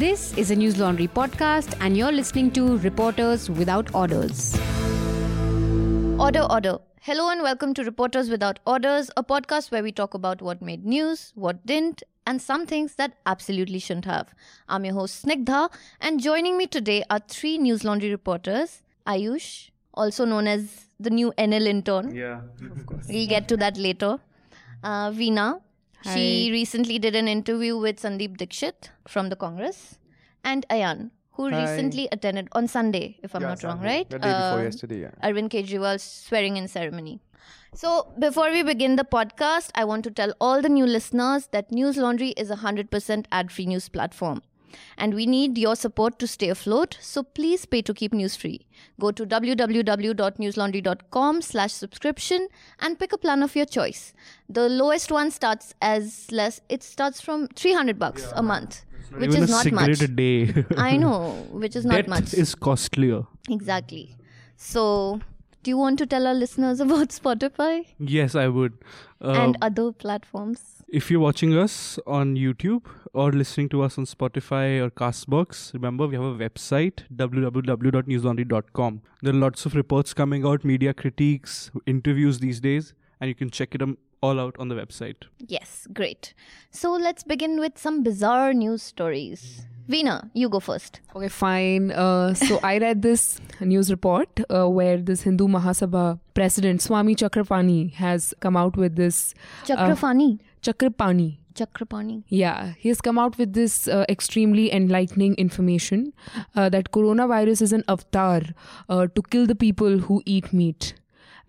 This is a News Laundry podcast, and you're listening to Reporters Without Orders. Order, order. Hello and welcome to Reporters Without Orders, a podcast where we talk about what made news, what didn't, and some things that absolutely shouldn't have. I'm your host Snigdha, and joining me today are three News Laundry reporters Ayush, also known as the new NL intern. Yeah, of course. We'll get to that later. Uh, Veena, she recently did an interview with Sandeep Dikshit from the Congress, and Ayan, who Hi. recently attended on Sunday, if I'm Yeah, not wrong, Sunday. right? The day before Uh, yesterday, yeah. Arvind Kejriwal's swearing in ceremony. So, before we begin the podcast, I want to tell all the new listeners that News Laundry is a 100% ad free news platform. And we need your support to stay afloat, so please pay to keep news free. Go to www.newslaundry.com slash subscription and pick a plan of your choice. The lowest one starts as less, it starts from 300 bucks a month, which is not much. a day. I know, which is not Death much. is costlier. Exactly. So, do you want to tell our listeners about Spotify Yes, I would. Uh, and other platforms? if you're watching us on YouTube or listening to us on Spotify or Castbox, remember we have a website www.newslaundry.com. There are lots of reports coming out, media critiques, interviews these days, and you can check it um, all out on the website. Yes, great. So, let's begin with some bizarre news stories. Veena, you go first. Okay, fine. Uh, so I read this news report uh, where this Hindu Mahasabha president Swami Chakrapani has come out with this Chakrafani. Chakrapani. Chakrapani. Yeah, he has come out with this uh, extremely enlightening information uh, that coronavirus is an avatar uh, to kill the people who eat meat.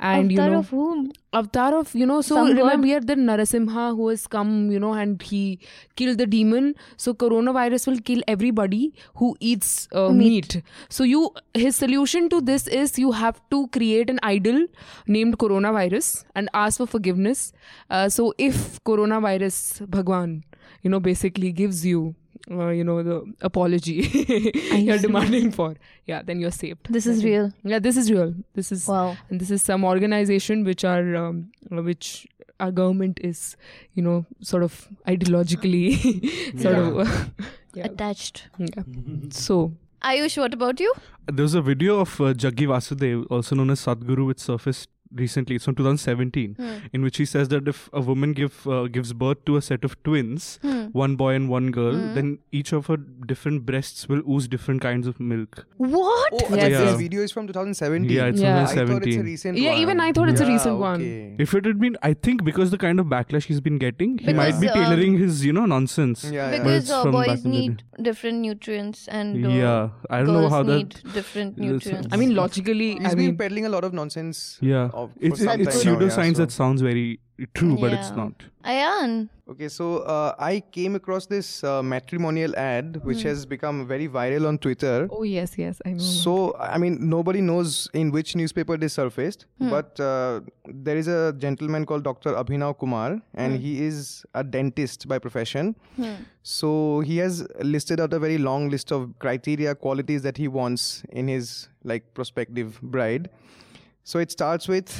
And Avatar you know, of whom? avatar of you know so Some remember here the narasimha who has come you know and he killed the demon so coronavirus will kill everybody who eats uh, Meat. meat. so you his solution to this is you have to create an idol named coronavirus and ask for forgiveness uh, so if coronavirus bhagwan you know basically gives you uh, you know the apology you're see. demanding for yeah then you're saved This is real. yeah this is real this is Wow. and this is some organization which are um, which our government is you know sort of ideologically sort of yeah. Attached. yeah. so Ayush, what about you? There was a video of uh, Jaggi Vasudev, also known as Sadhguru, which surfaced recently. It's from 2017, Hmm. in which he says that if a woman give uh, gives birth to a set of twins, Hmm. One boy and one girl, then each of her different breasts will ooze different kinds of milk. What? Oh, Yes, this video is from 2017. Yeah, it's Yeah. I thought it's a 2017. recent Yeah, one. even I thought it's a Yeah, recent one. If it had been, I think because the kind of backlash he's been getting, he Because, might be um, tailoring his, you know, nonsense. Yeah, yeah. Because it's uh, from back boys in need different nutrients and uh, Yeah, I don't know girls how that- need different nutrients. i mean logically He's i been mean peddling a lot of nonsense. Yeah, Of, for it's some it's time now, pseudoscience yeah, so- that sounds very true, but it's Yeah. not. Ayan. Okay, so uh, I came across this uh, matrimonial ad Hmm. which has become very viral on Twitter. oh yes yes i know So, I mean, nobody knows in which newspaper this surfaced, but uh, there is a gentleman called Dr. Abhinav Kumar, and he is a dentist by profession. So, he has listed out a very long list of criteria, qualities that he wants in his like prospective bride. So, it starts with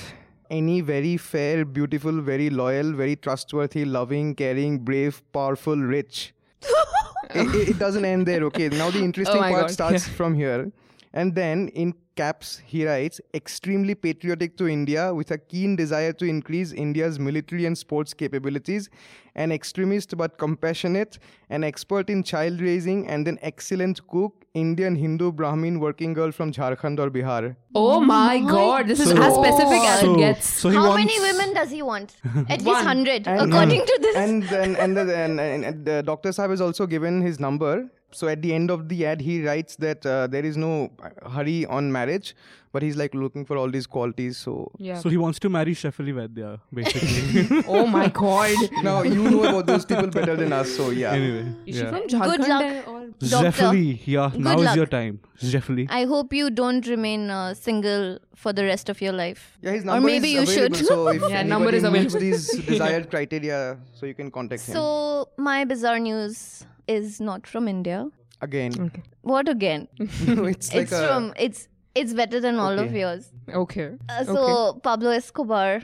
any very fair, beautiful, very loyal, very trustworthy, loving, caring, brave, powerful, rich it, it- doesn't end there. Okay, now the interesting oh my part God, starts from here. And then in caps, he writes extremely patriotic to India with a keen desire to increase India's military and sports capabilities, an extremist but compassionate, an expert in child raising, and an excellent cook, Indian Hindu Brahmin working girl from Jharkhand or Bihar. oh, oh my god this is as specific as so, it gets so How wants, many women does he want? At least 100, And- according to this. And then and, the, and, and, and the Dr. Saab has also given his number. So at the end of the ad, he writes that uh, there is no hurry on marriage, but he's like looking for all these qualities. So yeah So he wants to marry Shefali Vaidya, basically. oh my god now you know about those people better than us. So yeah. anyway, is she yeah. from jharkhand luck. or Doctor, Shefali, yeah, good now is your time. Shefali. I hope you don't remain uh, single for the rest of your life. Yeah, his Or maybe is you should. So if Yeah, number anybody is meets available. these desired criteria, so you can contact him So, my bizarre news is not from India. again. okay What again? it's like it's a from it's it's better than all of yours. okay Uh, so Pablo Escobar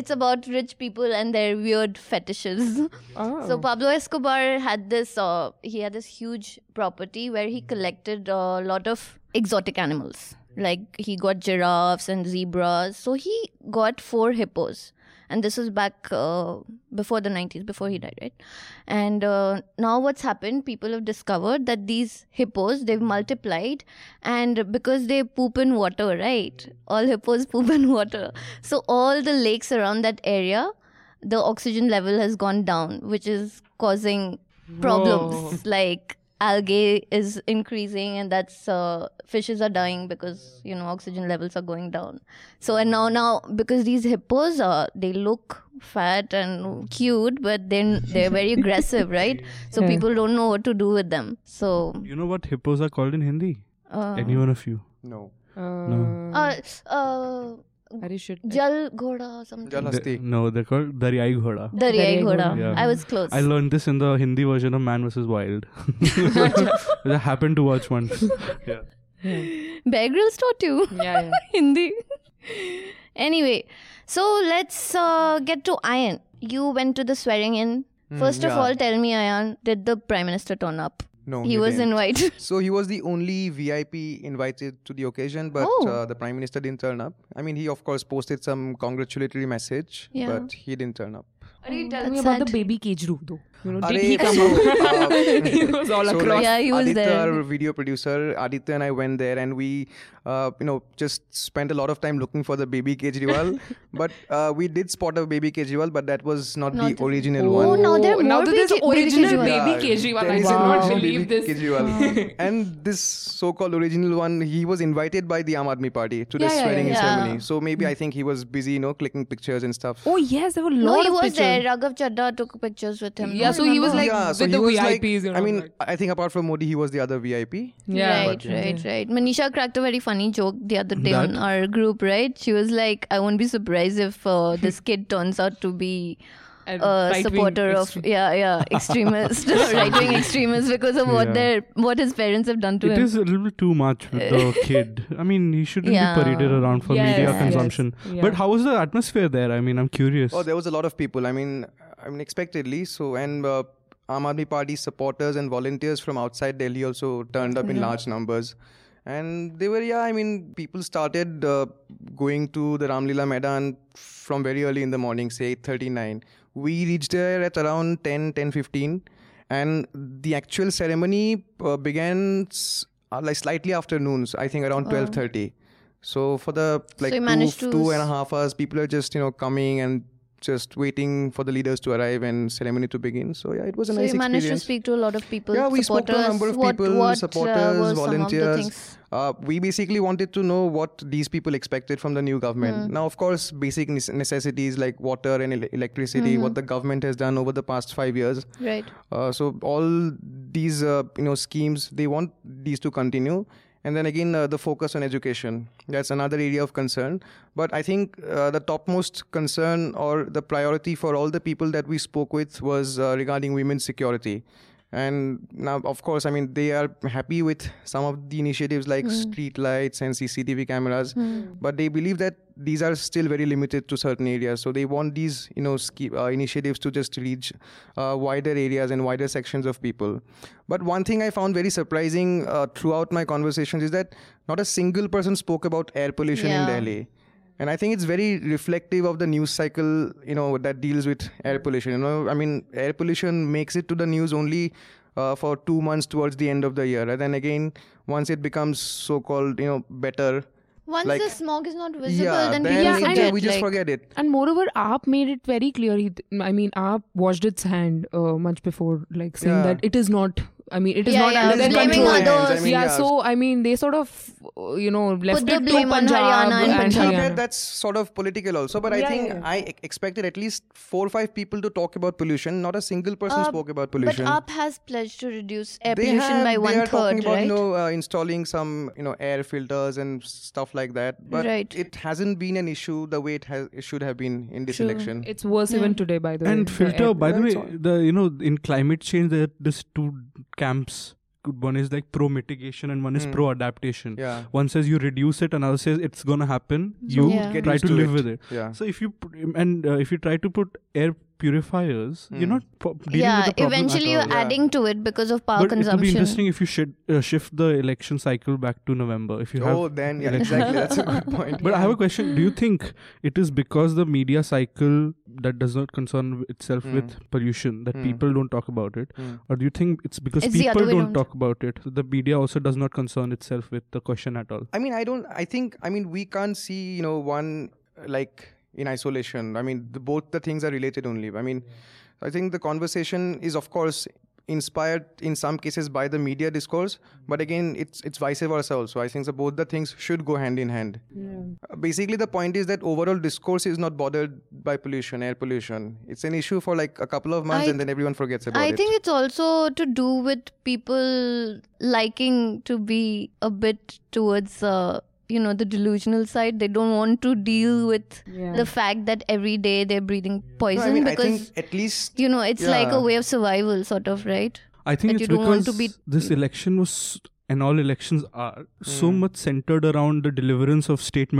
it's about rich people and their weird fetishes. Oh. So Pablo Escobar had this. Uh, he had this huge property where he collected a lot of exotic animals. Like he got giraffes and zebras. So he got four hippos, and this was back uh, before the nineties, before he died, right? And uh, now what's happened? People have discovered that these hippos they've multiplied, and because they poop in water, right? All hippos poop in water. So all the lakes around that area the oxygen level has gone down, which is causing problems like algae is increasing and that's uh, fishes are dying because you know oxygen levels are going down so and now now because these hippos are they look fat and cute but then they're very aggressive right so Yeah. people don't know what to do with them so You know what hippos are called in Hindi? uh, Anyone of you? No. Uh, uh, uh, Are jal ghoda or something Jalasti. No, they're called Daryai Ghoda. Daryai Daryai ghoda ghoda. Yeah. i was close I learned this in the Hindi version of Man vs. Wild. I happened to watch once. Yeah. bear grylls taught you Yeah, yeah. Hindi. anyway, so let's uh, get to Ayan. You went to the swearing in. First of yeah. all, tell me, Ayan, did the Prime Minister turn up? No. he was didn't. invited. So he was the only VIP invited to the occasion, but Oh. uh, the prime minister didn't turn up. I mean, he of course posted some congratulatory message, Yeah. but he didn't turn up. Are you tell me about sad. the baby cage room though? You know, did he come so, out? uh, he was all so across. like Yeah, he was Aditya, there. our video producer, Aditya and I went there, and we, uh, you know, just spent a lot of time looking for the baby Kejriwal. but uh, we did spot a baby Kejriwal, but that was not, Not the the- original Oh, one. now there are now more that there's baby- baby original Kejriwal. baby Yeah, Kejriwal. I is did an not original believe this. Kejriwal. and this so-called original one, he was invited by the Aam Aadmi Party to the Yeah, yeah, swearing in yeah. ceremony. So maybe I think he was busy, you know, clicking pictures and stuff. Oh yes, there were a lot no, he was pictures. there. Raghav Chadha took pictures with him. Yeah, No, so he was like yeah, so with the was VIPs. like, you know, I mean, like- I think apart from Modi, he was the other VIP. yeah, right, right, right. Manisha cracked a very funny joke the other day on our group, right? She was like, I won't be surprised if uh, this kid turns out to be A a supporter of extreme- yeah yeah extremist right wing extremists because of what Yeah. their what his parents have done to It him. is a little too much with the kid. I mean, he shouldn't Yeah. be paraded around for media Yes, consumption. yes, yeah. But how was the atmosphere there? I mean, I'm curious. Oh, there was a lot of people. I mean, I mean, expectedly. So, and uh, Aam Aadmi Party supporters and volunteers from outside Delhi also turned up in large numbers. And they were, yeah, I mean, people started uh, going to the Ramlila Maidan from very early in the morning, say 8.39. We reached there at around 10, 10.15. And the actual ceremony uh, began s- uh, like slightly after noons, I think around 12.30. So for the like you two, two and a half hours, people are just you know coming and just waiting for the leaders to arrive and ceremony to begin. So yeah, it was a so nice you managed to speak to a lot of people. yeah, we spoke to a number of what, people, what, uh, supporters, were some of the volunteers. Uh, we basically wanted to know what these people expected from the new government. Hmm. Now, of course, basic necessities like water and ele- electricity, Mm-hmm. what the government has done over the past five years. Right. Uh, so all these uh, you know schemes, they want these to continue. And then again, uh, the focus on education. That's another area of concern. But I think uh, the topmost concern or the priority for all the people that we spoke with was uh, regarding women's security. And now, of course, I mean, they are happy with some of the initiatives like street lights and CCTV cameras, but they believe that these are still very limited to certain areas. So they want these, you know, ski, uh, initiatives to just reach uh, wider areas and wider sections of people. But one thing I found very surprising uh, throughout my conversations is that not a single person spoke about air pollution in Delhi. And I think it's very reflective of the news cycle, you know, that deals with air pollution. You know, I mean, air pollution makes it to the news only uh, for two months towards the end of the year, and then again, once it becomes so-called, you know, better. Once Like- the smog is not visible, yeah, then then, people Yeah, we, and- forget. we just like, forget it. And moreover, AAP made it very clear. He, I mean, AAP washed its hand uh, much before, like saying Yeah. that it is not. I mean, it is Yeah, not yeah, under their blaming control. others. I mean, yeah, yeah. so I mean, they sort of, you know, left the it blame to on Punjab Haryana and and Punjab. Haryana. That's sort of political also, but I think yeah, yeah. I expected at least four or five people to talk about pollution. Not a single person Uh, spoke about pollution. But pollution. AAP has pledged to reduce air they pollution have, by they one are talking about right? you know uh, installing some you know air filters and stuff like that but Right. it hasn't been an issue the way it has it should have been in this True. election It's worse even today, by the way. and filter, air- by the way, the you know in climate change there are these two camps. one is like pro mitigation and one is Hmm. pro adaptation. Yeah. One says you reduce it, another says it's gonna happen. You Yeah. Try used to to live it. with it. Yeah. So if you put, and uh, if you try to put air purifiers, you're Hmm. not po- dealing yeah, with the problem eventually at you're all. Yeah. adding to it because of power But it would be interesting if you should uh, shift the election cycle back to November. If you have Oh, then yeah, election- exactly. That's a good point. But I have a question. Do you think it is because the media cycle that does not concern itself Hmm. with pollution that Hmm. people don't talk about it? Hmm. Or do you think it's because It's the other people don't talk about it? The media also does not concern itself with the question at all. I mean, I don't. I think. I mean, we can't see. You know, one like in isolation. I mean, the, both the things are related only. I mean, I think the conversation is, of course, inspired in some cases by the media discourse, but again, it's it's vice versa also. I think that both the things should go hand in hand. Yeah. Basically, the point is that overall discourse is not bothered by pollution, air pollution. It's an issue for like a couple of months, I- and then everyone forgets about I it. I think it's also to do with people liking to be a bit towards, uh, you know, the delusional side. They don't want to deal hmm. with Yeah. the fact that every day they're breathing No, poison I mean, I because, think at least you know, it's like a way of survival, sort of, right? I think That it's you don't want because to be- this election was and all elections are so Hmm. much centered around the deliverance of state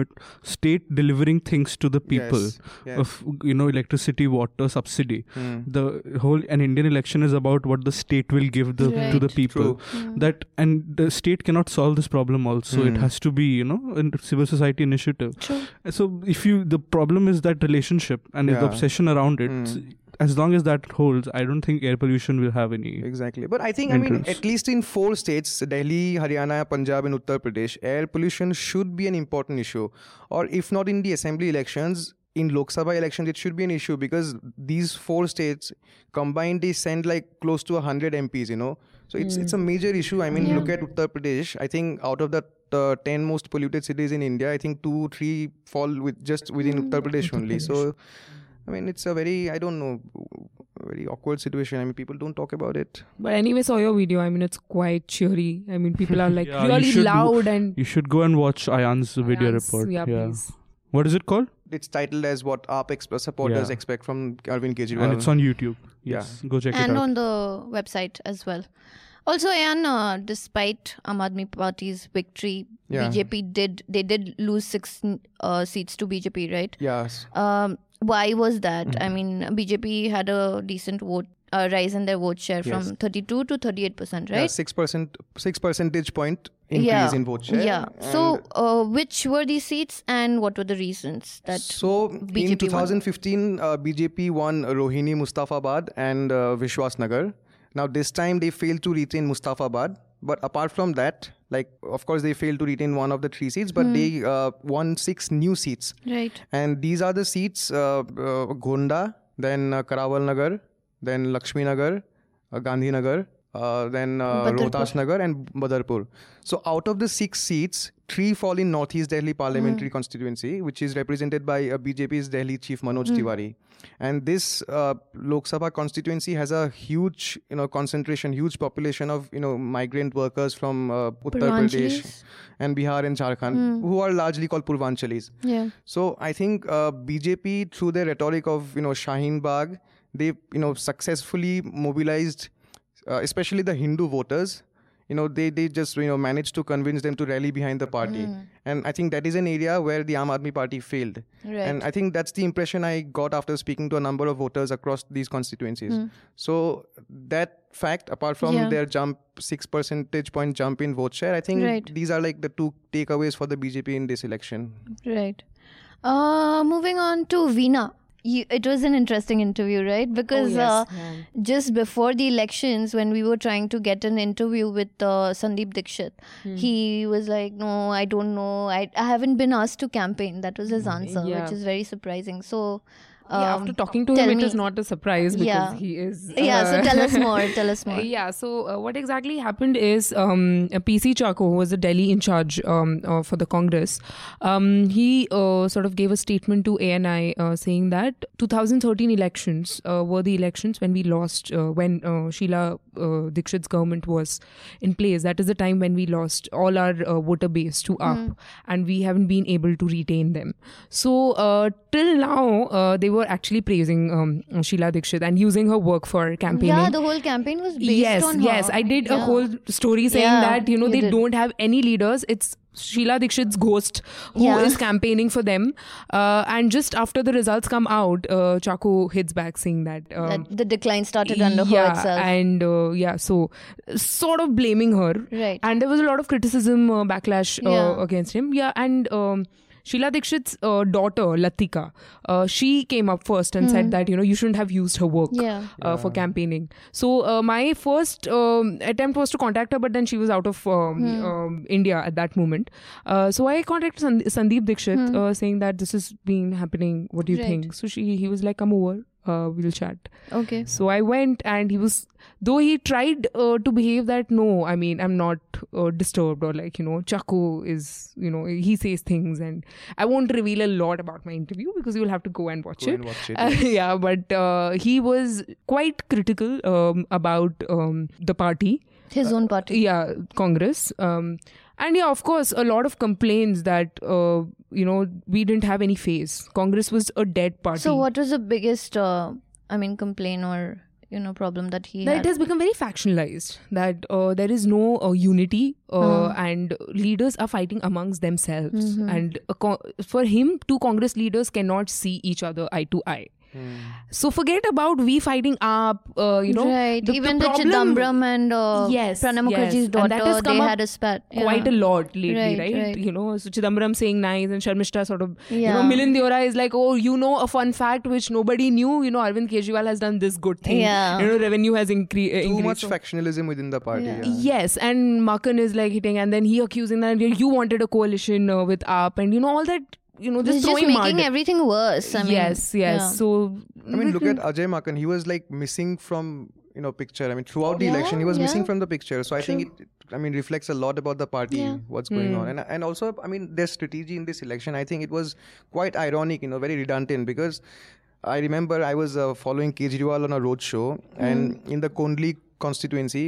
state delivering things to the people Yes, yes. of you know electricity water subsidy Hmm. the whole an indian election is about what the state will give the to the people True. that and the state cannot solve this problem also it Hmm. has to be you know a civil society initiative True. so if you the problem is that relationship and the obsession around it Hmm. As long as that holds i don't think air pollution will have any Exactly. But I think, I mean, at least in four states Delhi, Haryana, Punjab, and Uttar Pradesh air pollution should be an important issue. Or if not in the assembly elections, in Lok Sabha elections, it should be an issue because these four states combined, they send like close to 100 MPs, you know. So it's, it's a major issue. I mean, Yeah. look at Uttar Pradesh. I think out of the uh, 10 most polluted cities in India, I think two, three fall with just within Uttar Pradesh only. So, I mean, it's a very, I don't know, very awkward situation. I mean, people don't talk about it. But anyway, saw your video. I mean, it's quite cheery. I mean, people are like Yeah, really should- loud and. You should go and watch Ayan's video Ayan's- report. Yeah, please. What is it called? it's titled as what AAP exp- supporters Yeah. expect from Arvind Kejriwal. And it's on YouTube. Yeah. Go check and it out. And on the website as well. Also, Ayan, uh, despite Aam Aadmi Party's victory, Yeah. BJP did they did lose six uh, seats to BJP, right? yes. Um, why was that? Mm-hmm. I mean, BJP had a decent vote uh, rise in their vote share Yes. from 32 to 38 percent, right? Yeah, six percent, six percentage point increase yeah. in vote share. Yeah. So, uh, which were these seats, and what were the reasons that? so BJP in 2015, uh, BJP won Rohini Mustafabad and uh, Vishwas Nagar. Now this time they failed to retain Mustafabad, but apart from that, like of course they failed to retain one of the three seats, but they uh, won six new seats. right. And these are the seats uh, uh, Gonda, then uh, Karawal Nagar, then Lakshmi Nagar, uh, Gandhi Nagar, uh, then uh, Badarpur. Rohtas Nagar, and Badarpur. So out of the six seats, three fall in Northeast Delhi parliamentary constituency, which is represented by uh, BJP's Delhi chief Manoj Tiwari. And this uh, Lok Sabha constituency has a huge, you know, concentration, huge population of, you know, migrant workers from uh, Uttar Pradesh and Bihar and Jharkhand, who are largely called Purvanchalis. Yeah. So I think uh, BJP, through their rhetoric of you know Shaheen Bagh, they you know successfully mobilized, uh, especially the Hindu voters. You know they they just you know managed to convince them to rally behind the party, and I think that is an area where the Aam Aadmi Party failed. Right. And I think that's the impression I got after speaking to a number of voters across these constituencies. So that fact, apart from Yeah. their jump six percentage point jump in vote share, I think Right. these are like the two takeaways for the BJP in this election. Right. Uh, moving on to Veena. You, it was an interesting interview, right? Because uh, just before the elections, when we were trying to get an interview with uh, Sandeep Dikshit, he was like, "No, I don't know. I, I haven't been asked to campaign." That was his answer, yeah. which is very surprising. So, yeah, um, after talking to him, me- it is not a surprise because Yeah. he is. yeah. So uh, tell us more. Tell us more. Yeah, so uh, what exactly happened is um, uh, PC Chacko, who was the Delhi in charge um, uh, for the Congress, um, he uh, sort of gave a statement to ANI uh, saying that 2013 elections uh, were the elections when we lost, uh, when uh, Sheila uh, Dikshit's government was in place. That is the time when we lost all our uh, voter base to UP and we haven't been able to retain them. So uh, till now, uh, they were actually praising um, Sheila Dikshit and using her work for campaigning. Yeah, the whole campaign was based yes, on her. yes. I did a whole story saying Yeah, that you know you they did. don't have any leaders. It's Sheila Dikshit's ghost who is Yeah. campaigning for them. Uh, and just after the results come out, uh, Chacko hits back saying that. Um, That the decline started under yeah, her itself. and uh, yeah, so sort of blaming her, Right. And there was a lot of criticism, uh, backlash uh, Yeah. against him. Yeah, and um, Sheila Dikshit's uh, daughter Latika, uh, she came up first and said that you know you shouldn't have used her work Hmm. Yeah. uh, for campaigning. So uh, my first um, attempt was to contact her, but then she was out of um, Hmm. um, India at that moment. Uh, so I contacted Sand- Sandeep Dikshit, uh, saying that this has been happening. What do you Hmm. Right. think? So she he was like, "Come over, uh, we'll chat." okay. So I went, and he was, though he tried uh, to behave that no, I mean, I'm not uh, disturbed or like, you know, Chacko is, you know, he says things, and I won't reveal a lot about my interview because you'll have to go and watch Go it. and watch it, Uh, yeah, but uh, he was quite critical um, about um, the party. His own party. Yeah, Congress. Um, and yeah, of course, a lot of complaints that, uh, you know, we didn't have any face. Congress was a dead party. So what was the biggest, uh, I mean, complaint or you know problem that he that had? it has become very factionalized that uh, there is no uh, unity uh, and leaders are fighting amongst themselves and a co- for him two congress leaders cannot see each other eye to eye so forget about we fighting up uh, you know right. the- the Even the, problem- Chidambaram and uh, Yes, Pranab yes. Mukherjee's And that daughter, has come they had a spat. Yeah. quite a lot lately, Right, right? right. You know, so Chidambaram saying nice and Sharmistha sort of, you know, Milind Deora is like, oh, you know, a fun fact which nobody knew. You know, Arvind Kejriwal has done this good thing. Yeah. You know, revenue has incre- uh, Too increased. much So- factionalism within the party. Yeah. Yeah. Yes, and Maken is like hitting, and then he accusing that you wanted a coalition uh, with AAP, and you know all that. You know, just It's just making mud. everything worse. I mean, yes, yes. yeah. So I mean, look at Ajay Maken. He was like missing from you know picture. I mean, throughout the Yeah, election, he was yeah. missing from the picture. So I think it, I mean, reflects a lot about the party, Yeah. what's going Hmm. on, and and also, I mean, their strategy in this election. I think it was quite ironic, you know, very redundant because I remember I was uh, following Kejriwal on a road show, and Hmm. in the Kondli constituency.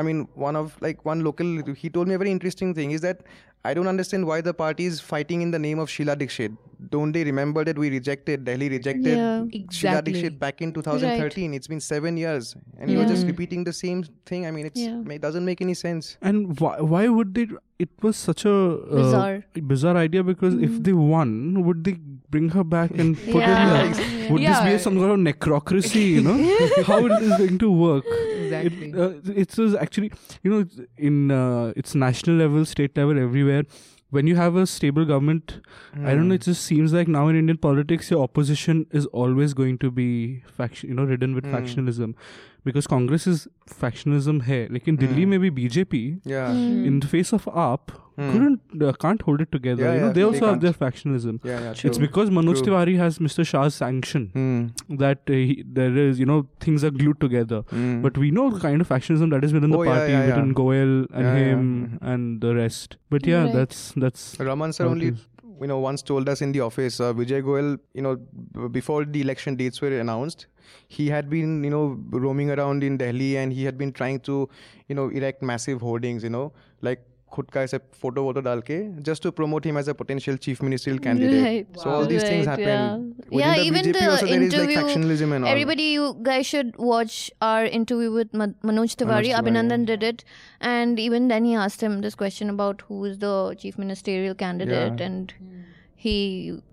I mean, one of like one local, he told me a very interesting thing is that I don't understand why the party is fighting in the name of Sheila Dikshit. Don't they remember that we rejected, Delhi rejected Yeah. Sheila Exactly. Dikshit back in 2013? It's been seven years, and you were just repeating the same thing. I mean, it's, Yeah. it doesn't make any sense. And why, why would they? It was such a uh, Bizarre. bizarre idea because if they won, would they bring her back and put Yeah. in? A, would this be some sort of necrocracy? You know, how it is going to work? Exactly. It, uh, it was actually, you know, in uh, it's national level, state level, everywhere. When you have a stable government, I don't know. It just seems like now in Indian politics, your opposition is always going to be faction, you know, ridden with factionalism, because Congress is factionalism. Hai, like in Delhi, maybe BJP Yeah. Hmm. in the face of AAP couldn't uh, can't hold it together. Yeah, you know, yeah, they they also have their factionalism. Yeah, yeah, It's because Manoj True. Tiwari has Mr. Shah's sanction Hmm. that uh, he, there is, you know, things are glued together. Hmm. But we know the kind of factionalism that is within Oh, the party, yeah, yeah. within Goel and Yeah, yeah. him and the rest. But yeah, Right. that's that's. Raman sir only, you know, once told us in the office, uh, Vijay Goel, you know, b- before the election dates were announced, he had been, you know, roaming around in Delhi and he had been trying to, you know, erect massive hoardings, you know, like खुद का ऐसे photo वोटो डाल के just to promote him as a potential chief ministerial candidate. Right. So all these things Right, happen. yeah. Within Yeah, the even BJP the also there is like interview- factionalism and all. Everybody, you guys should watch our interview with Ma- Manoj Tiwari. Tiwari, Abhinandan did it, and even then he asked him this question about who is the chief ministerial candidate, Yeah. and he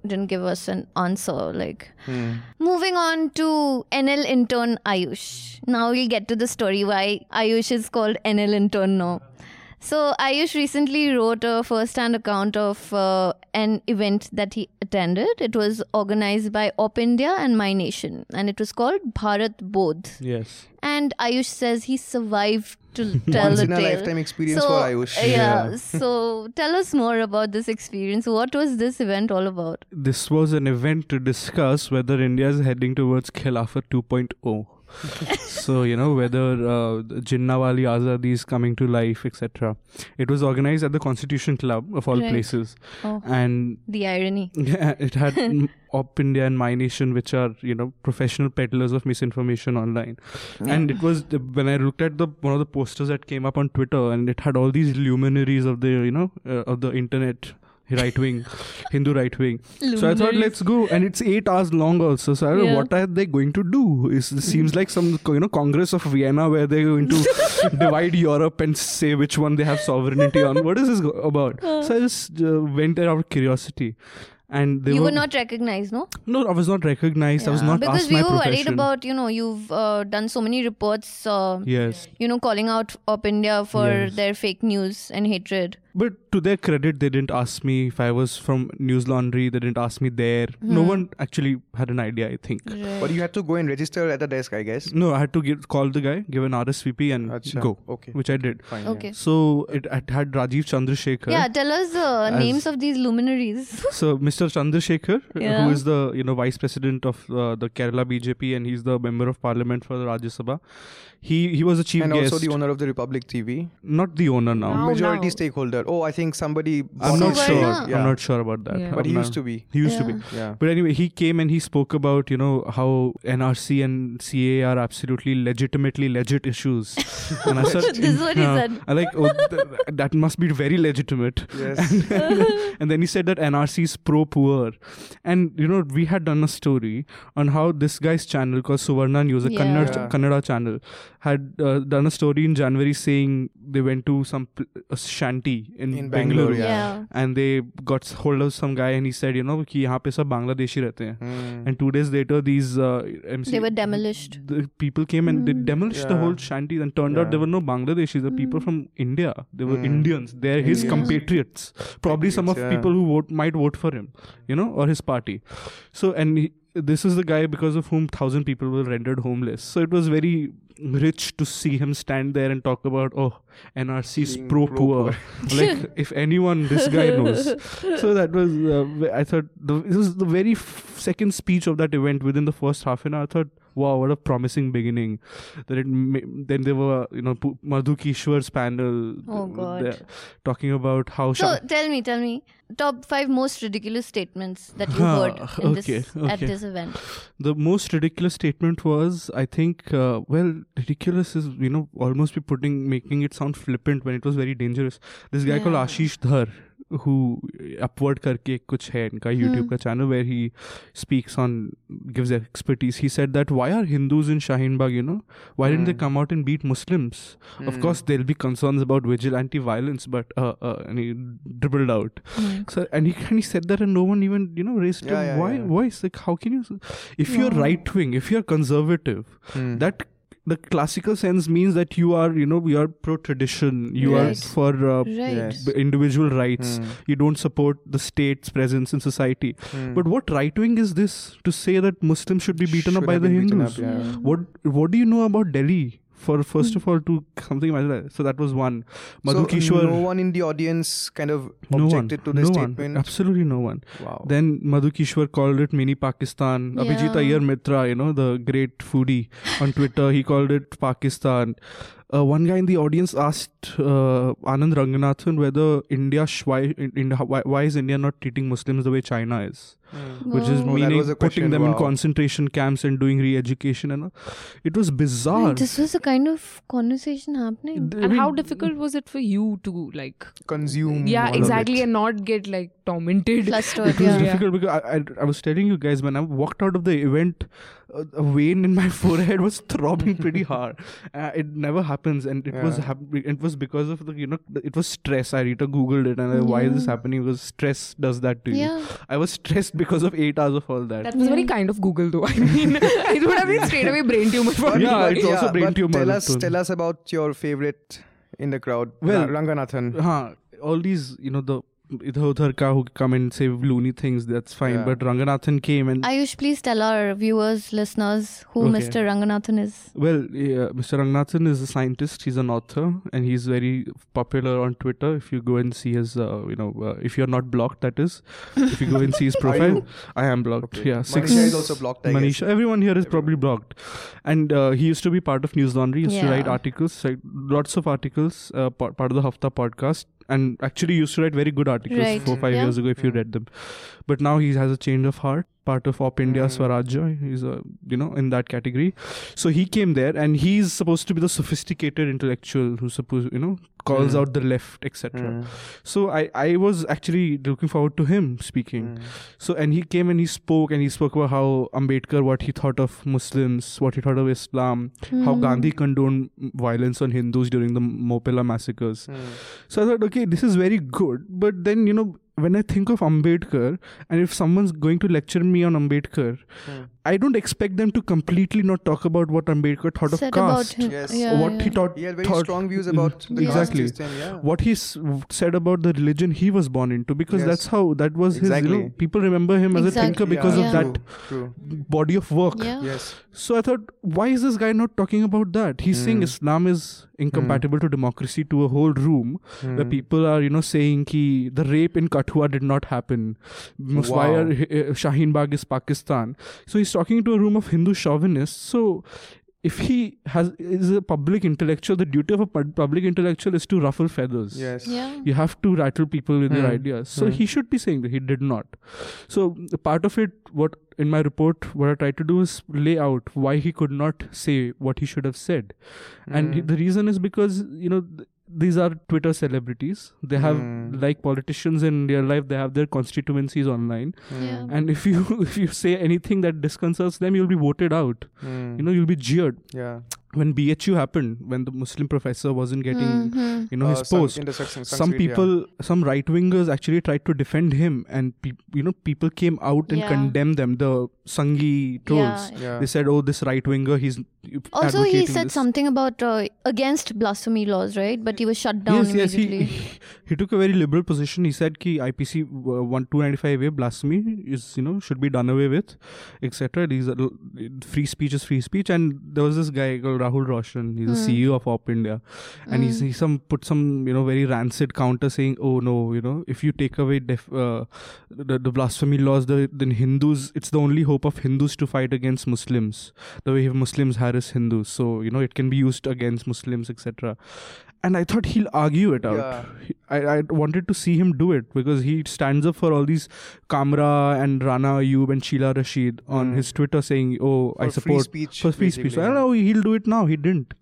didn't give us an answer. Like, Hmm. moving on to NL intern Ayush. Now we'll get to the story why Ayush is called NL intern now. So Ayush recently wrote a first-hand account of uh, an event that he attended. It was organized by Op India and My Nation, and it was called Bharat Bodh. Yes. And Ayush says he survived to tell Once the in a lifetime experience so, for Ayush. Yeah. Yeah. So tell us more about this experience. What was this event all about? This was an event to discuss whether India is heading towards Khilafat 2.0. so you know whether uh, Jinnawali Azadi is coming to life, etc. It was organized at the Constitution Club of all Right. places, Oh, and the irony. Yeah, it had Op India and My Nation, which are you know professional peddlers of misinformation online. And it was the, when I looked at the one of the posters that came up on Twitter, and it had all these luminaries of the you know uh, of the internet. Right wing, Hindu right wing. So I thought, let's go, and it's eight hours long also. So I don't know Yeah. what are they going to do? It seems like some you know Congress of Vienna where they're going to divide Europe and say which one they have sovereignty on. What is this go- about? So I just uh, went there out of curiosity. And they you were, were not recognized, no? no, I was not recognized. I was Yeah. not because we were worried about you know you've uh, done so many reports uh, yes, you know calling out Op India for Yes. their fake news and hatred. But to their credit, they didn't ask me if I was from News Laundry. They didn't ask me there. No Hmm. one actually had an idea, I think. But you had to go and register at the desk, I guess. No, I had to give, call the guy, give an RSVP, and Acha, go, okay. which I did. Fine. yeah. Okay. So it, it had Rajeev Chandrasekhar. Yeah, tell us uh, As- names of these luminaries. So Mr. Chandrasekhar, Yeah. who is the you know vice president of uh, the Kerala BJP, and he's the member of parliament for the Rajya Sabha. He he was a chief And guest. also the owner of the Republic TV, Not the owner now. Now- majority now. stakeholder. Oh, I think somebody. I'm not it. sure. Yeah. I'm not sure about that. Yeah. But he I'm used not- to be. He used to be. Yeah. But anyway, he came and he spoke about, you know, how NRC and CA are absolutely legitimately legit issues. and I said, This is what he uh, said. I like, oh, th- that must be very legitimate. Yes. and then he said that NRC is pro poor. And, you know, we had done a story on how this guy's channel called Suvarna News, a Yeah. Kannada, Yeah. Kannada channel, had uh, done a story in January saying they went to some pl- a shanty in, In Bangalore. Bangalore, Yeah. Yeah. And they got hold of some guy and he said, you know, कि यहाँ पे सब बांग्लादेशी रहते हैं. Hmm. And two days later, these uh, MC They were demolished. the people came and they Mm. demolished the Yeah. whole shanty and turned out Yeah. there were no Bangladeshis, the people Mm. from India. They were Mm. Indians. They're his Yeah. compatriots. Probably some of Compatriots, yeah. people who vote might vote for him, you know, or his party. So and he, this is the guy because of whom thousand people were rendered homeless. So it was very rich to see him stand there and talk about oh NRC is pro poor. like if anyone, this guy knows. So that was uh, I thought the, this was the very f- second speech of that event. Within the first half an hour, I thought, wow, what a promising beginning. That it ma- then there were you know Pu- Madhu Kishwar's panel. Oh, uh, God. talking about how. So Shah- tell me, tell me, top five most ridiculous statements that you heard in okay, this at this event. the most ridiculous statement was i think uh, well ridiculous is you know almost be putting making it sound flippant when it was very dangerous this guy called ashish dhar who upward karke kuch hai inka youtube Hmm. ka channel where he speaks on gives expertise he said that why are hindus in shaheen bagh you know why didn't they Hmm. come out and beat muslims of Hmm. course there'll be concerns about vigilante violence but uh, uh and he dribbled out Hmm. so and he and he said that and no one even you know raised Yeah, yeah, why yeah. voice like how can you if you're right wing if you're conservative Hmm. that the classical sense means that you are you know you are pro tradition you Right. are for uh, Right. Individual rights Hmm. you don't support the state's presence in society Hmm. but what right wing is this to say that muslims should be beaten up by the hindus up, yeah. what what do you know about delhi for first hmm. of all to something like that so that was one madhu so kishwar no one in the audience kind of no one objected to this no statement. one absolutely no one Wow. then Madhu Kishwar called it mini Pakistan. Abhijit Yeah. Iyer Mitra, you know, the great foodie on Twitter, he called it Pakistan. Uh, one guy in the audience asked uh, Anand Ranganathan whether India, why, in, in, why, why is India not treating Muslims the way China is? Hmm. Which is Oh. meaning was putting question, them in concentration camps and doing re-education and all. It was bizarre. This was a kind of conversation happening. I And how mean, difficult was it for you to like Consume. yeah all of exactly it. and not get like tormented Flustered, It was yeah. difficult because I, I, I was telling you guys when I walked out of the event, uh, a vein in my forehead was throbbing pretty hard. Uh, it never happens, and it was hap- it was because of the you know it was stress. I Rita googled it and I, why is this happening? Because stress does that to you. Yeah. I was stressed because of eight hours of all that. that was very kind of google though i mean it would have been straight away brain tumor for But- me Yeah, but it's also brain tumor, Tell us, told. tell us about your favorite in the crowd. Well- Ra- Ranganathan. Huh, all these you know the idhar udhar ka who come and say loony things. That's fine. Yeah. But Ranganathan came and Ayush, please tell our viewers, listeners, who Okay. Mr. Ranganathan is. Well, yeah, Mr. Ranganathan is a scientist. He's an author, and he's very popular on Twitter. If you go and see his, uh, you know, uh, if you're not blocked, that is, if you go and see his Are profile, you? I am blocked. Okay. Yeah, six. Manisha is also blocked, I Manisha, guess. everyone here is probably blocked, and uh, he used to be part of News Laundry. He used to Yeah. write articles, like lots of articles, uh, part, part of the Hafta podcast, and actually used to write very good articles Right, four five yeah. years ago if you Mm. read them. But now he has a change of heart. Part of Op India Swarajya. He's a you know in that category. So he came there, and he's supposed to be the sophisticated intellectual who supposed you know calls Mm. out the left, etc. Mm. So I I was actually looking forward to him speaking. Mm. So and he came and he spoke and he spoke about how Ambedkar, what he thought of Muslims, what he thought of Islam, how Hmm. Gandhi condoned violence on Hindus during the Moplah massacres. Mm. So I thought, okay, this is very good. But then, you know, when I think of Ambedkar, and if someone's going to lecture me on Ambedkar, Hmm. I don't expect them to completely not talk about what Ambedkar thought of Said about caste. Yes. Yeah, what yeah. he thought, He had very thought- strong views about the exactly caste system. Yeah. what he s- said about the religion he was born into because Yes. that's how that was his you know people remember him as a thinker because Yeah. of that True. body of work Yeah. Yes. so i thought why is this guy not talking about that he's saying Hmm. islam is incompatible to democracy to a whole room where Mm. people are you know saying ki the rape in kathua did not happen Mus- why Wow. are uh, shaheen bagh is pakistan so he's talking to a room of hindu chauvinists so if he has is a public intellectual the duty of a public intellectual is to ruffle feathers Yes. Yeah. you have to rattle people with their Hmm. ideas so Hmm. he should be saying that he did not so part of it what in my report what i tried to do is lay out why he could not say what he should have said and he- Mm. the reason is because you know th- these are twitter celebrities they have Hmm. like politicians in real life they have their constituencies online Yeah. and if you if you say anything that disconcerts them you'll be voted out Mm. you know you'll be jeered Yeah. When bhu happened when the muslim professor wasn't getting Mhm. you know Uh, his post intersection, some Sanskrit, yeah. people some right wingers actually tried to defend him and peop you know people came out and Yeah. condemned them the sangi trolls Yeah. Yeah. they said oh this right winger he's Also, he said this. something about uh, against blasphemy laws, right? But he was shut down yes yes he, he he took a very liberal position he said ki ipc uh, 1295 a blasphemy is you know should be done away with etc these are free speech is free speech and there was this guy called rahul roshan. He's the Hmm. ceo of op india. And he's he some put some you know very rancid counter saying oh no you know if you take away def, uh, the, the blasphemy laws the, then hindus it's the only hope of hindus to fight against muslims the way muslims harass hindus. So you know it can be used against muslims etc and i thought he'll argue it out. Yeah. He- I, I wanted to see him do it because he stands up for all these Kamra and Rana Ayub and Shehla Rashid on Mm. his Twitter saying, "Oh, I For free support speech, for free speech." basically, I don't know. He'll do it now. He didn't.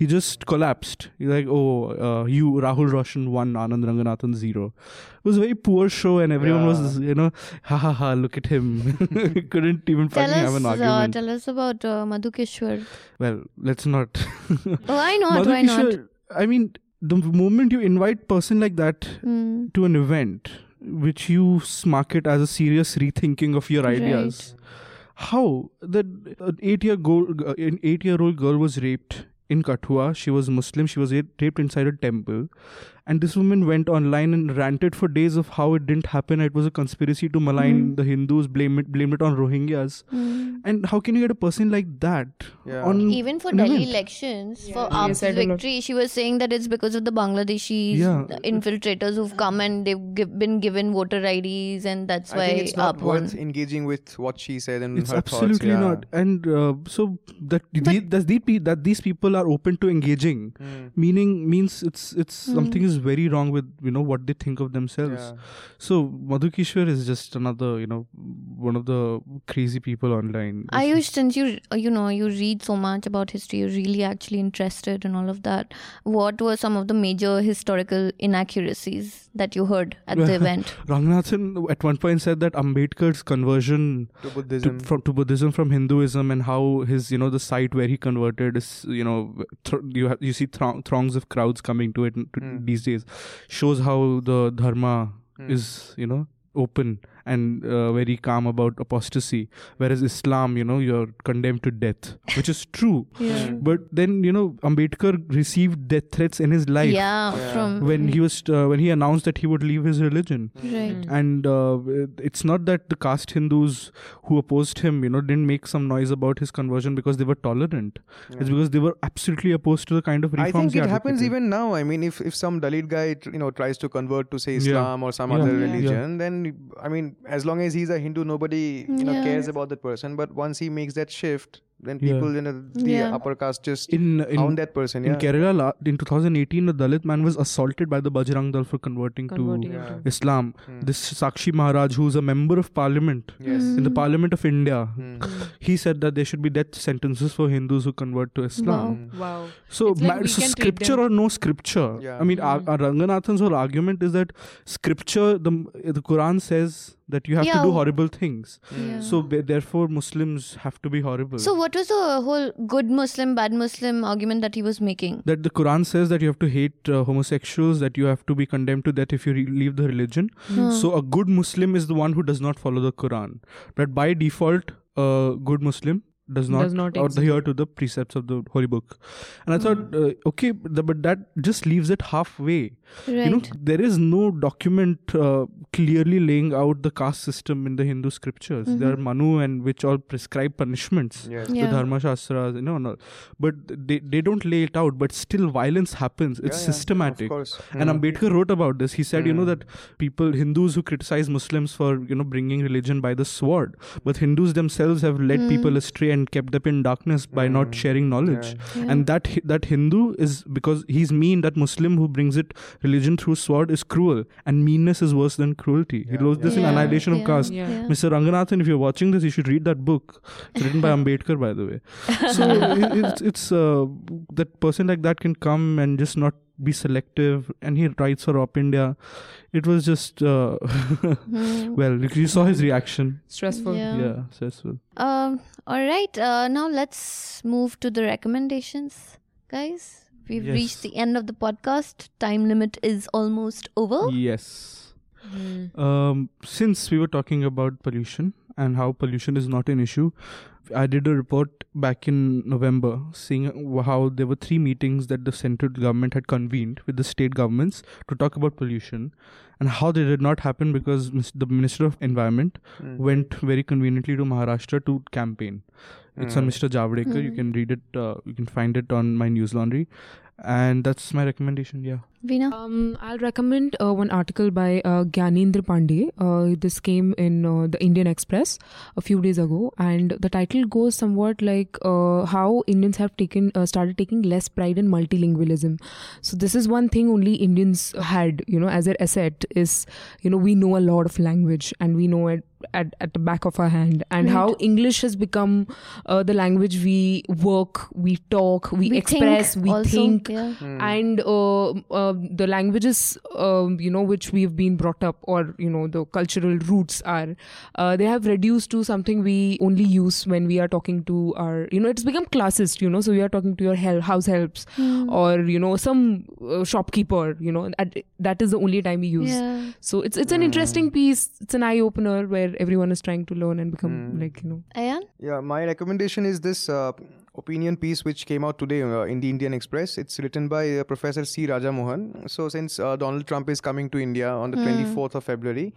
He just collapsed. He's like, "Oh, uh, you Rahul Roshan one, Anand Ranganathan zero. It was a very poor show, and everyone was, you know, ha ha ha. Look at him. Couldn't even Tell fucking have us, an uh, argument. tell us about uh, Madhu Kishwar. well, let's not. Why not? Why not? I mean, the moment you invite person like that Hmm. to an event which you market as a serious rethinking of your Right. ideas how that an eight year girl an eight year old girl was raped in Kathua. She was Muslim. She was raped inside a temple. And this woman went online and ranted for days of how it didn't happen. It was a conspiracy to malign Hmm. the Hindus, blame it, blamed it on Rohingyas. Hmm. And how can you get a person like that Yeah. on Even for an Delhi event? elections, for He AAP's said a lot. victory, she was saying that it's because of the Bangladeshi Yeah. infiltrators who've come and they've give, been given voter IDs, and that's I why think it's not AAP won. engaging with what she said and it's her absolutely thoughts. yeah. not and uh, so that the, that, these, pe- that these people are open to engaging Mm. meaning means it's it's Hmm. something is very wrong with you know what they think of themselves Yeah. so madhukishwar is just another you know one of the crazy people online Ayush, since you you know you read so much about history, you're really actually interested in all of that. What were some of the major historical inaccuracies that you heard at the event? ranganathan at one point said that ambedkar's conversion To to, Buddhism. from to buddhism from hinduism and how his you know the site where he converted is you know th- you have you see throng- throngs of crowds coming to it to Hmm. These days shows how the dharma Hmm. is you know open and uh, very calm about apostasy whereas islam you know you're condemned to death which is true Yeah. but then you know ambedkar received death threats in his life Yeah, Yeah. from when he was uh, when he announced that he would leave his religion right. and uh, it's not that the caste hindus who opposed him you know didn't make some noise about his conversion because they were tolerant it's because they were absolutely opposed to the kind of I reforms think he it happens even now. I mean, if, if some Dalit guy, you know, tries to convert to say Yeah. Islam or some Yeah. other Yeah. religion, then I mean, as long as he's a Hindu, nobody you know Yeah. cares about that person. But once he makes that shift, then Yeah. people in the, the Yeah. upper caste just In in, hound that person. in Kerala in 2018, a Dalit man was assaulted by the Bajrang Dal for converting, Converting to Yeah. Islam. Hmm. This Sakshi Maharaj, who's a member of parliament Yes. in the Parliament of India, Hmm. he said that there should be death sentences for Hindus who convert to Islam. Hmm. Wow. So, like ma- so scripture or no scripture. Yeah. I mean, our, our Ranganathan's whole argument is that scripture, the the Quran says that you have to do horrible things. Yeah. So therefore, Muslims have to be horrible. So what was the whole good Muslim, bad Muslim argument that he was making? that the Quran says that you have to hate uh, homosexuals, that you have to be condemned to death if you re- leave the religion. Hmm. So a good Muslim is the one who does not follow the Quran. But by default, a good Muslim does not, Does not adhere to the precepts of the holy book. And I thought, Hmm. uh, okay, but the- but that just leaves it halfway. Right. You know, there is no document uh, clearly laying out the caste system in the Hindu scriptures. There are Manu and which all prescribe punishments Yes. Mm-hmm. Yeah. the dharma shastras you know no, but they, they don't lay it out but still violence happens it's Yeah, yeah, systematic Of course. and Hmm. ambedkar wrote about this he said you know Mm. that people hindus who criticize muslims for you know bringing religion by the sword but hindus themselves have led people astray and kept up in darkness by not Mm. sharing knowledge Yeah. and that that hindu is because he's mean that muslim who brings it religion through sword is cruel and meanness is worse than cruelty he Yeah, wrote this in Yeah, annihilation of caste Yeah. yeah. Mr. Ranganathan, if you're watching this, you should read that book. It's written by Ambedkar, by the way. So it, it's it's uh, that person like that can come and just not be selective, and he writes for Op India. It was just uh, Hmm. well, you- you saw his reaction. Stressful. Yeah. Yeah, stressful. Um, all right. Uh, now let's move to the recommendations, guys. We've Yes. reached the end of the podcast. Time limit is almost over. Yes. Hmm. Um, since we were talking about pollution and how pollution is not an issue, I did a report back in November seeing how there were three meetings that the central government had convened with the state governments to talk about pollution and how they did not happen because the Minister of Environment Hmm. went very conveniently to Maharashtra to campaign. It's on. Mr. Javadekar. You Hmm. can read it, uh, you can find it on my news laundry. And that's my recommendation. Yeah. Veena? Um, I'll recommend uh, one article by uh, Gyanendra Pandey. Uh, this came in uh, the Indian Express a few days ago, and the title goes somewhat like uh, how Indians have taken uh, started taking less pride in multilingualism. So this is one thing only Indians had, you know, as their asset is, you know, we know a lot of language and we know it at, at the back of our hand, and Right. how English has become uh, the language we work, we talk, we, We express, think we also, think yeah. Hmm. and uh, uh, the languages um, you know which we've been brought up or you know the cultural roots are uh, they have reduced to something we only use when we are talking to our you know it's become classist you know so we are talking to your hel- house helps Hmm. or you know some uh, shopkeeper you know at, that is the only time we use Yeah. so it's it's an interesting piece it's an eye opener where everyone is trying to learn and become Hmm. like you know Ayan? Yeah, my recommendation is this uh, opinion piece which came out today uh, in the Indian Express. It's written by uh, Professor C. Raja Mohan. So, since uh, Donald Trump is coming to India on the 24th of February,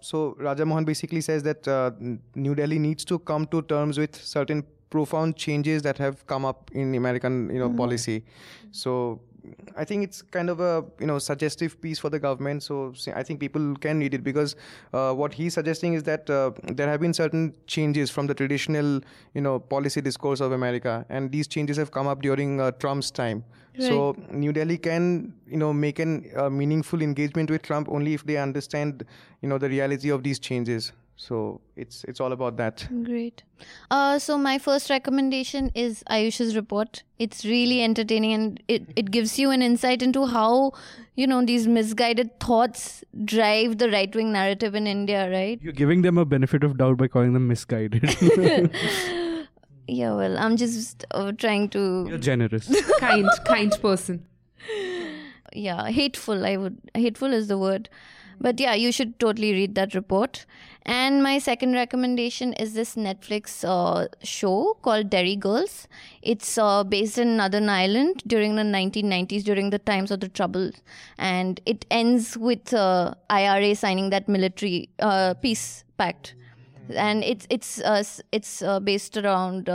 so Raja Mohan basically says that uh, New Delhi needs to come to terms with certain profound changes that have come up in American, you know, policy. So, I think it's kind of a you know suggestive piece for the government. So I think people can read it because uh, what he's suggesting is that uh, there have been certain changes from the traditional you know policy discourse of America, and these changes have come up during uh, Trump's time. So New Delhi can you know make an uh, meaningful engagement with Trump only if they understand you know the reality of these changes. So it's it's all about that. Great. Uh, so my first recommendation is Ayush's report. It's really entertaining and it, it gives you an insight into how, you know, these misguided thoughts drive the right wing narrative in India, right? You're giving them a benefit of doubt by calling them misguided. Yeah, well, I'm just uh, trying to, You're generous. kind kind person yeah, hateful. I would, hateful is the word. But yeah, you should totally read that report. And my second recommendation is this Netflix uh, show called Derry Girls. It's uh, based in Northern Ireland during the 1990s, during the times of the Troubles. And it ends with uh, IRA signing that military uh, peace pact. And it's it's uh, it's uh, based around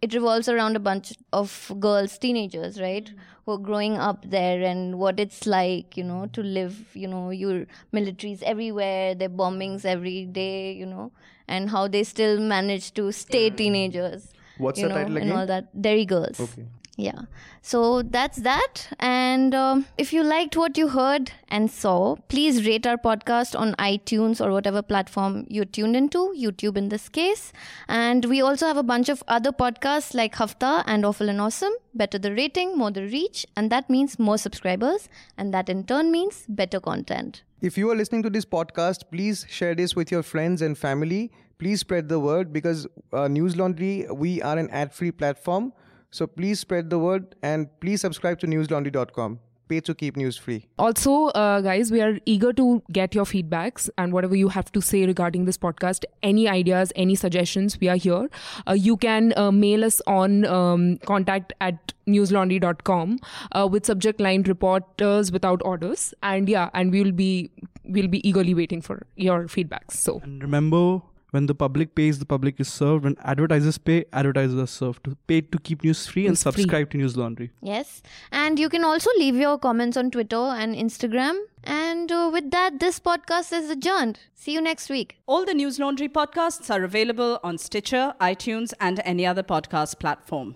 it revolves around a bunch of girls, teenagers, right, who are growing up there and what it's like, you know, to live, you know, your militaries everywhere, their bombings every day, you know, and how they still manage to stay teenagers. What's the know, title and all that. Derry Girls. Okay. Yeah. So that's that. And um, if you liked what you heard and saw, please rate our podcast on iTunes or whatever platform you're tuned into, YouTube in this case. And we also have a bunch of other podcasts like Hafta and Awful and Awesome. Better the rating, more the reach. And that means more subscribers. And that in turn means better content. If you are listening to this podcast, please share this with your friends and family. Please spread the word because uh, News Laundry, we are an ad free platform. So please spread the word and please subscribe to newslaundry.com. Pay to keep news free. Also, uh, guys, we are eager to get your feedbacks and whatever you have to say regarding this podcast. Any ideas, any suggestions, we are here. Uh, you can uh, mail us on um, contact at newslaundry.com uh, with subject line reporters without orders. And yeah, and we will be we'll be eagerly waiting for your feedbacks. So And remember, when the public pays, the public is served. When advertisers pay, advertisers are served. To pay to keep news free and News free. subscribe to News Laundry. Yes. And you can also leave your comments on Twitter and Instagram. And uh, with that, this podcast is adjourned. See you next week. All the News Laundry podcasts are available on Stitcher, iTunes, and any other podcast platform.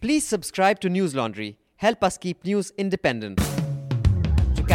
Please subscribe to News Laundry. Help us keep news independent.